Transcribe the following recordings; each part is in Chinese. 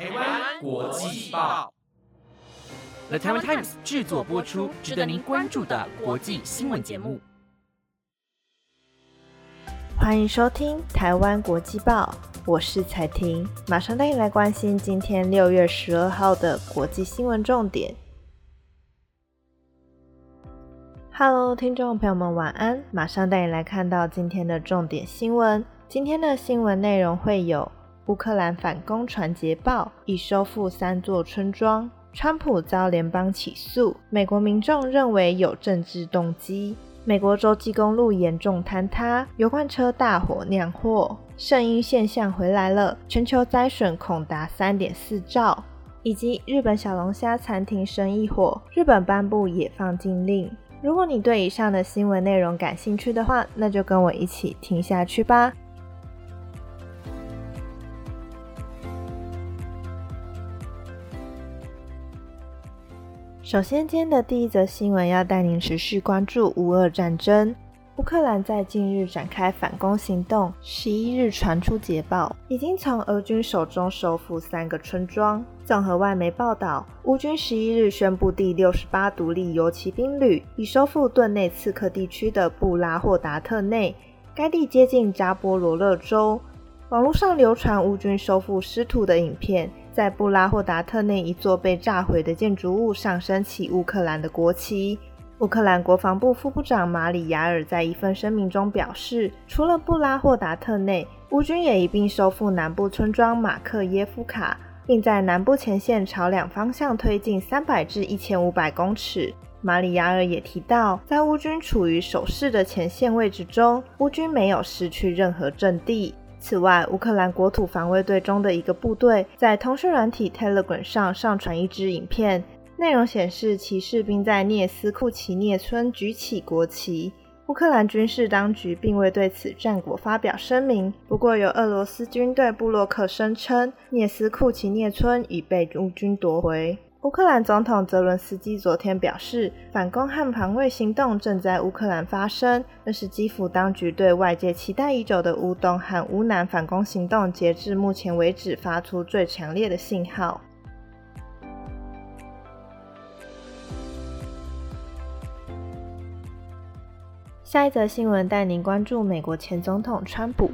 台湾国际报，The Taiwan Times 制作播出，值得您关注的国际新闻节目。欢迎收听《台湾国际报》，我是彩婷，马上带你来关心今天六月十二号的国际新闻重点。Hello，听众朋友们，晚安！马上带你来看到今天的重点新闻。今天的新闻内容会有：乌克兰反攻传捷报，已收复三座村庄；川普遭联邦起诉，美国民众认为有政治动机；美国洲际公路严重坍塌，油罐车大火酿祸；圣婴现象回来了，全球灾损恐达三点四兆；以及日本小龙虾餐厅生意火，日本颁布野放禁令。如果你对以上的新闻内容感兴趣的话，那就跟我一起听下去吧。首先，今天的第一则新闻要带您持续关注乌俄战争。乌克兰在近日展开反攻行动，十一日传出捷报，已经从俄军手中收复三个村庄。综合外媒报道，乌军十一日宣布，第六十八独立游骑兵旅已收复顿内刺克地区的布拉霍达特内，该地接近扎波罗热州。网络上流传乌军收复失土的影片，在布拉霍达特内一座被炸毁的建筑物上升起乌克兰的国旗。乌克兰国防部副部长马里亚尔在一份声明中表示，除了布拉霍达特内，乌军也一并收复南部村庄马克耶夫卡，并在南部前线朝两方向推进三百至一千五百公尺。马里亚尔也提到，在乌军处于守势的前线位置中，乌军没有失去任何阵地。此外，乌克兰国土防卫队中的一个部队在通讯软体 Telegram 上上传一支影片。内容显示，其士兵在涅斯库奇涅村举起国旗。乌克兰军事当局并未对此战果发表声明。不过，有俄罗斯军队布洛克声称，涅斯库奇涅村已被乌军夺回。乌克兰总统泽伦斯基昨天表示，反攻和防卫行动正在乌克兰发生，那是基辅当局对外界期待已久的乌东和乌南反攻行动，截至目前为止发出最强烈的信号。下一则新闻带您关注美国前总统川普。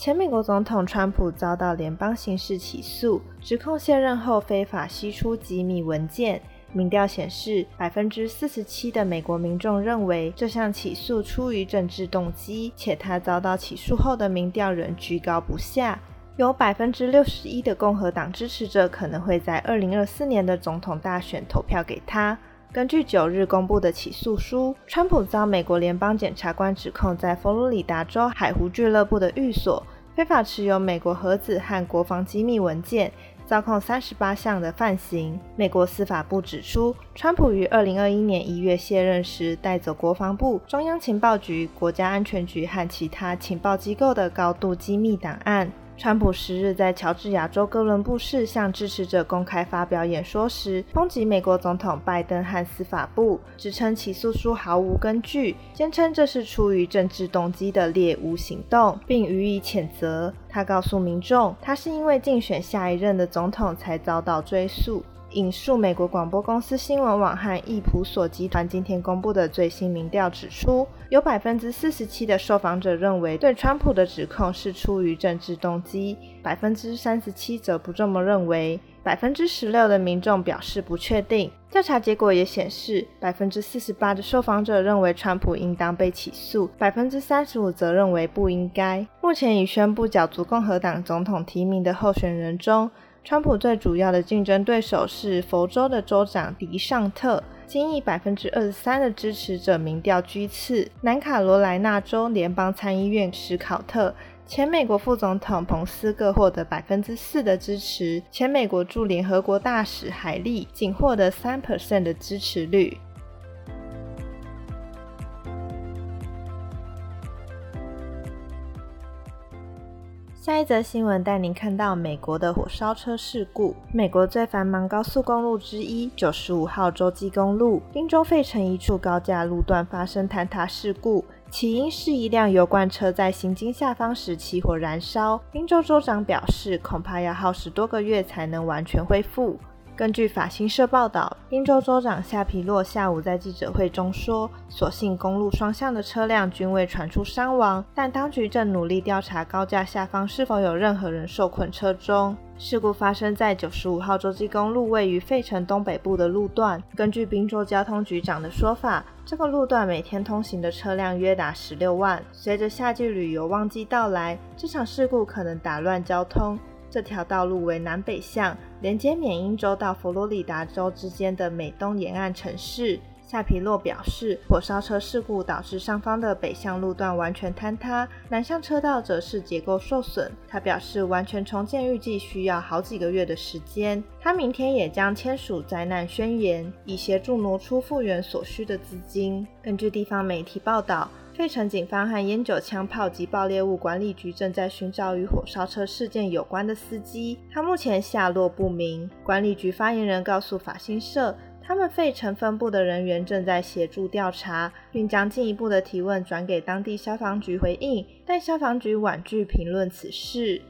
前美国总统川普遭到联邦刑事起诉，指控卸任后非法吸出机密文件。民调显示，百分之四十七的美国民众认为这项起诉出于政治动机，且他遭到起诉后的民调仍居高不下。有百分之六十一的共和党支持者可能会在二零二四年的总统大选投票给他。根据九日公布的起诉书，川普遭美国联邦检察官指控，在佛罗里达州海湖俱乐部的寓所非法持有美国核子和国防机密文件，遭控三十八项的犯行。美国司法部指出，川普于二零二一年一月卸任时，带走国防部、中央情报局、国家安全局和其他情报机构的高度机密档案。川普十日在乔治亚州哥伦布市向支持者公开发表演说时，抨击美国总统拜登和司法部，指称起诉书毫无根据，坚称这是出于政治动机的猎巫行动，并予以谴责。他告诉民众，他是因为竞选下一任的总统才遭到追诉。引述美国广播公司新闻网和易普索集团今天公布的最新民调指出，有百分之四十七的受访者认为对川普的指控是出于政治动机，百分之三十七则不这么认为，百分之十六的民众表示不确定。调查结果也显示，百分之四十八的受访者认为川普应当被起诉，百分之三十五则认为不应该。目前已宣布角逐共和党总统提名的候选人中。川普最主要的竞争对手是佛州的州长迪尚特，仅以百分之二十三的支持者民调居次。南卡罗来纳州联邦参议院史考特，前美国副总统彭斯各获得百分之四的支持，前美国驻联合国大使海利仅获得三 percent 的支持率。一则新闻带您看到美国的火烧车事故。美国最繁忙高速公路之一——九十五号洲际公路宾州费城一处高架路段发生坍塌事故，起因是一辆油罐车在行经下方时起火燃烧。宾州州长表示，恐怕要耗时多个月才能完全恢复。根据法新社报道，宾州州长夏皮洛下午在记者会中说：“所幸公路双向的车辆均未传出伤亡，但当局正努力调查高架下方是否有任何人受困车中。”事故发生在九十五号洲际公路位于费城东北部的路段。根据宾州交通局长的说法，这个路段每天通行的车辆约达十六万。随着夏季旅游旺季到来，这场事故可能打乱交通。这条道路为南北向，连接缅因州到佛罗里达州之间的美东沿岸城市。夏皮洛表示，火烧车事故导致上方的北向路段完全坍塌，南向车道则是结构受损。他表示，完全重建预计需要好几个月的时间。他明天也将签署灾难宣言，以协助挪出复原所需的资金。根据地方媒体报道。费城警方和烟酒、枪炮及爆裂物管理局正在寻找与火烧车事件有关的司机，他目前下落不明。管理局发言人告诉法新社，他们费城分部的人员正在协助调查，并将进一步的提问转给当地消防局回应，但消防局婉拒评论此事。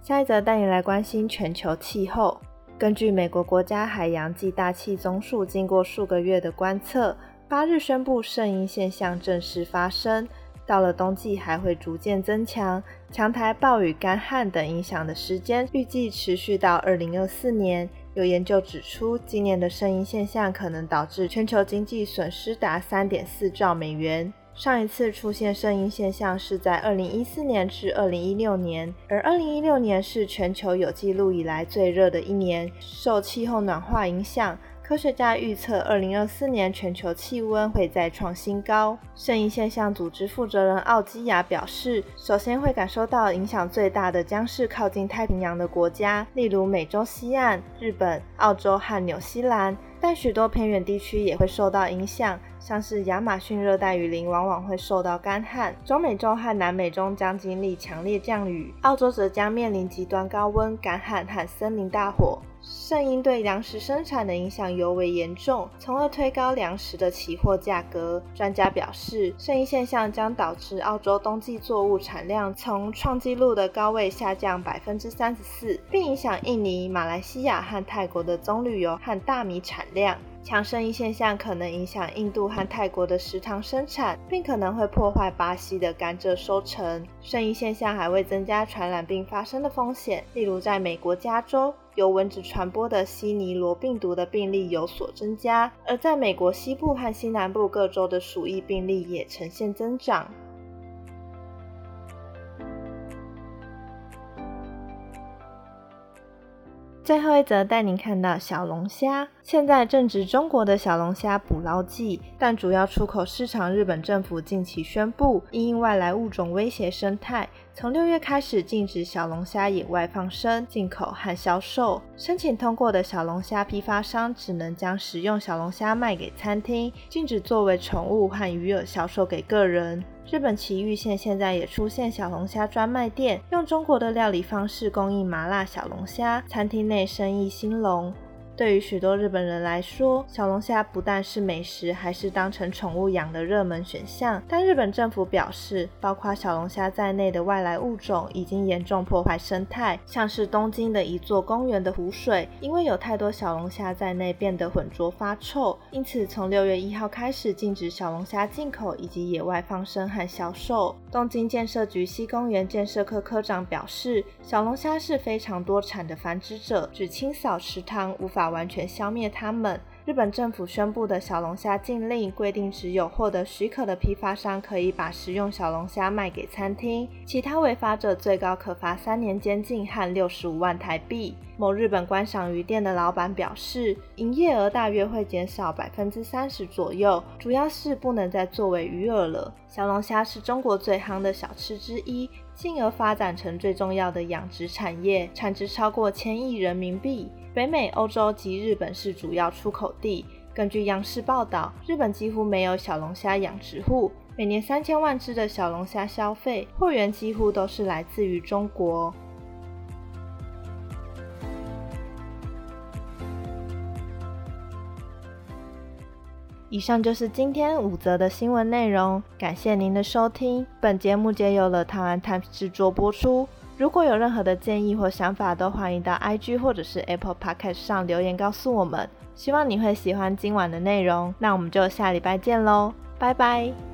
下一则带你来关心全球气候。根据美国国家海洋暨大气总署经过数个月的观测，八日宣布圣婴现象正式发生。到了冬季还会逐渐增强，强台、暴雨、干旱等影响的时间预计持续到二零二四年。有研究指出，今年的圣婴现象可能导致全球经济损失达三点四兆美元。上一次出现圣婴现象是在二零一四年至二零一六年，而二零一六年是全球有记录以来最热的一年。受气候暖化影响，科学家预测二零二四年全球气温会再创新高。圣婴现象组织负责人奥基亚表示，首先会感受到影响最大的将是靠近太平洋的国家，例如美洲西岸、日本、澳洲和纽西兰。但许多偏远地区也会受到影响，像是亚马逊热带雨林往往会受到干旱，中美洲和南美洲将经历强烈降雨，澳洲则将面临极端高温、干旱和森林大火。盛因对粮食生产的影响尤为严重，从而推高粮食的期货价格。专家表示，剩因现象将导致澳洲冬季作物产量从创纪录的高位下降百分之三十四，并影响印尼、马来西亚和泰国的棕榈油和大米产量。强圣婴现象可能影响印度和泰国的食糖生产，并可能会破坏巴西的甘蔗收成。圣婴现象还会增加传染病发生的风险，例如在美国加州。由蚊子传播的西尼罗病毒的病例有所增加，而在美国西部和西南部各州的鼠疫病例也呈现增长。最后一则带您看到小龙虾。现在正值中国的小龙虾捕捞季，但主要出口市场日本政府近期宣布，因外来物种威胁生态，从六月开始禁止小龙虾野外放生、进口和销售。申请通过的小龙虾批发商只能将食用小龙虾卖给餐厅，禁止作为宠物和鱼饵销售给个人。日本崎玉县现在也出现小龙虾专卖店，用中国的料理方式供应麻辣小龙虾，餐厅内生意兴隆。对于许多日本人来说，小龙虾不但是美食，还是当成宠物养的热门选项。但日本政府表示，包括小龙虾在内的外来物种已经严重破坏生态，像是东京的一座公园的湖水，因为有太多小龙虾在内变得浑浊发臭，因此从六月一号开始禁止小龙虾进口以及野外放生和销售。东京建设局西公园建设科科长表示，小龙虾是非常多产的繁殖者，只清扫池塘无法。完全消灭它们。日本政府宣布的小龙虾禁令规定，只有获得许可的批发商可以把食用小龙虾卖给餐厅，其他违法者最高可罚三年监禁和六十五万台币。某日本观赏鱼店的老板表示，营业额大约会减少百分之三十左右，主要是不能再作为鱼饵了。小龙虾是中国最夯的小吃之一，进而发展成最重要的养殖产业，产值超过千亿人民币。北美欧洲及日本是主要出口地。根据央视报道日本几乎没有小龙虾养殖户每年三千万只的小龙虾消费货源几乎都是来自于中国。以上就是今天五则的新闻内容感谢您的收听。本节目皆由了堂安探制作播出。如果有任何的建议或想法，都欢迎到 IG 或者是 Apple Podcast 上留言告诉我们。希望你会喜欢今晚的内容，那我们就下礼拜见喽，拜拜。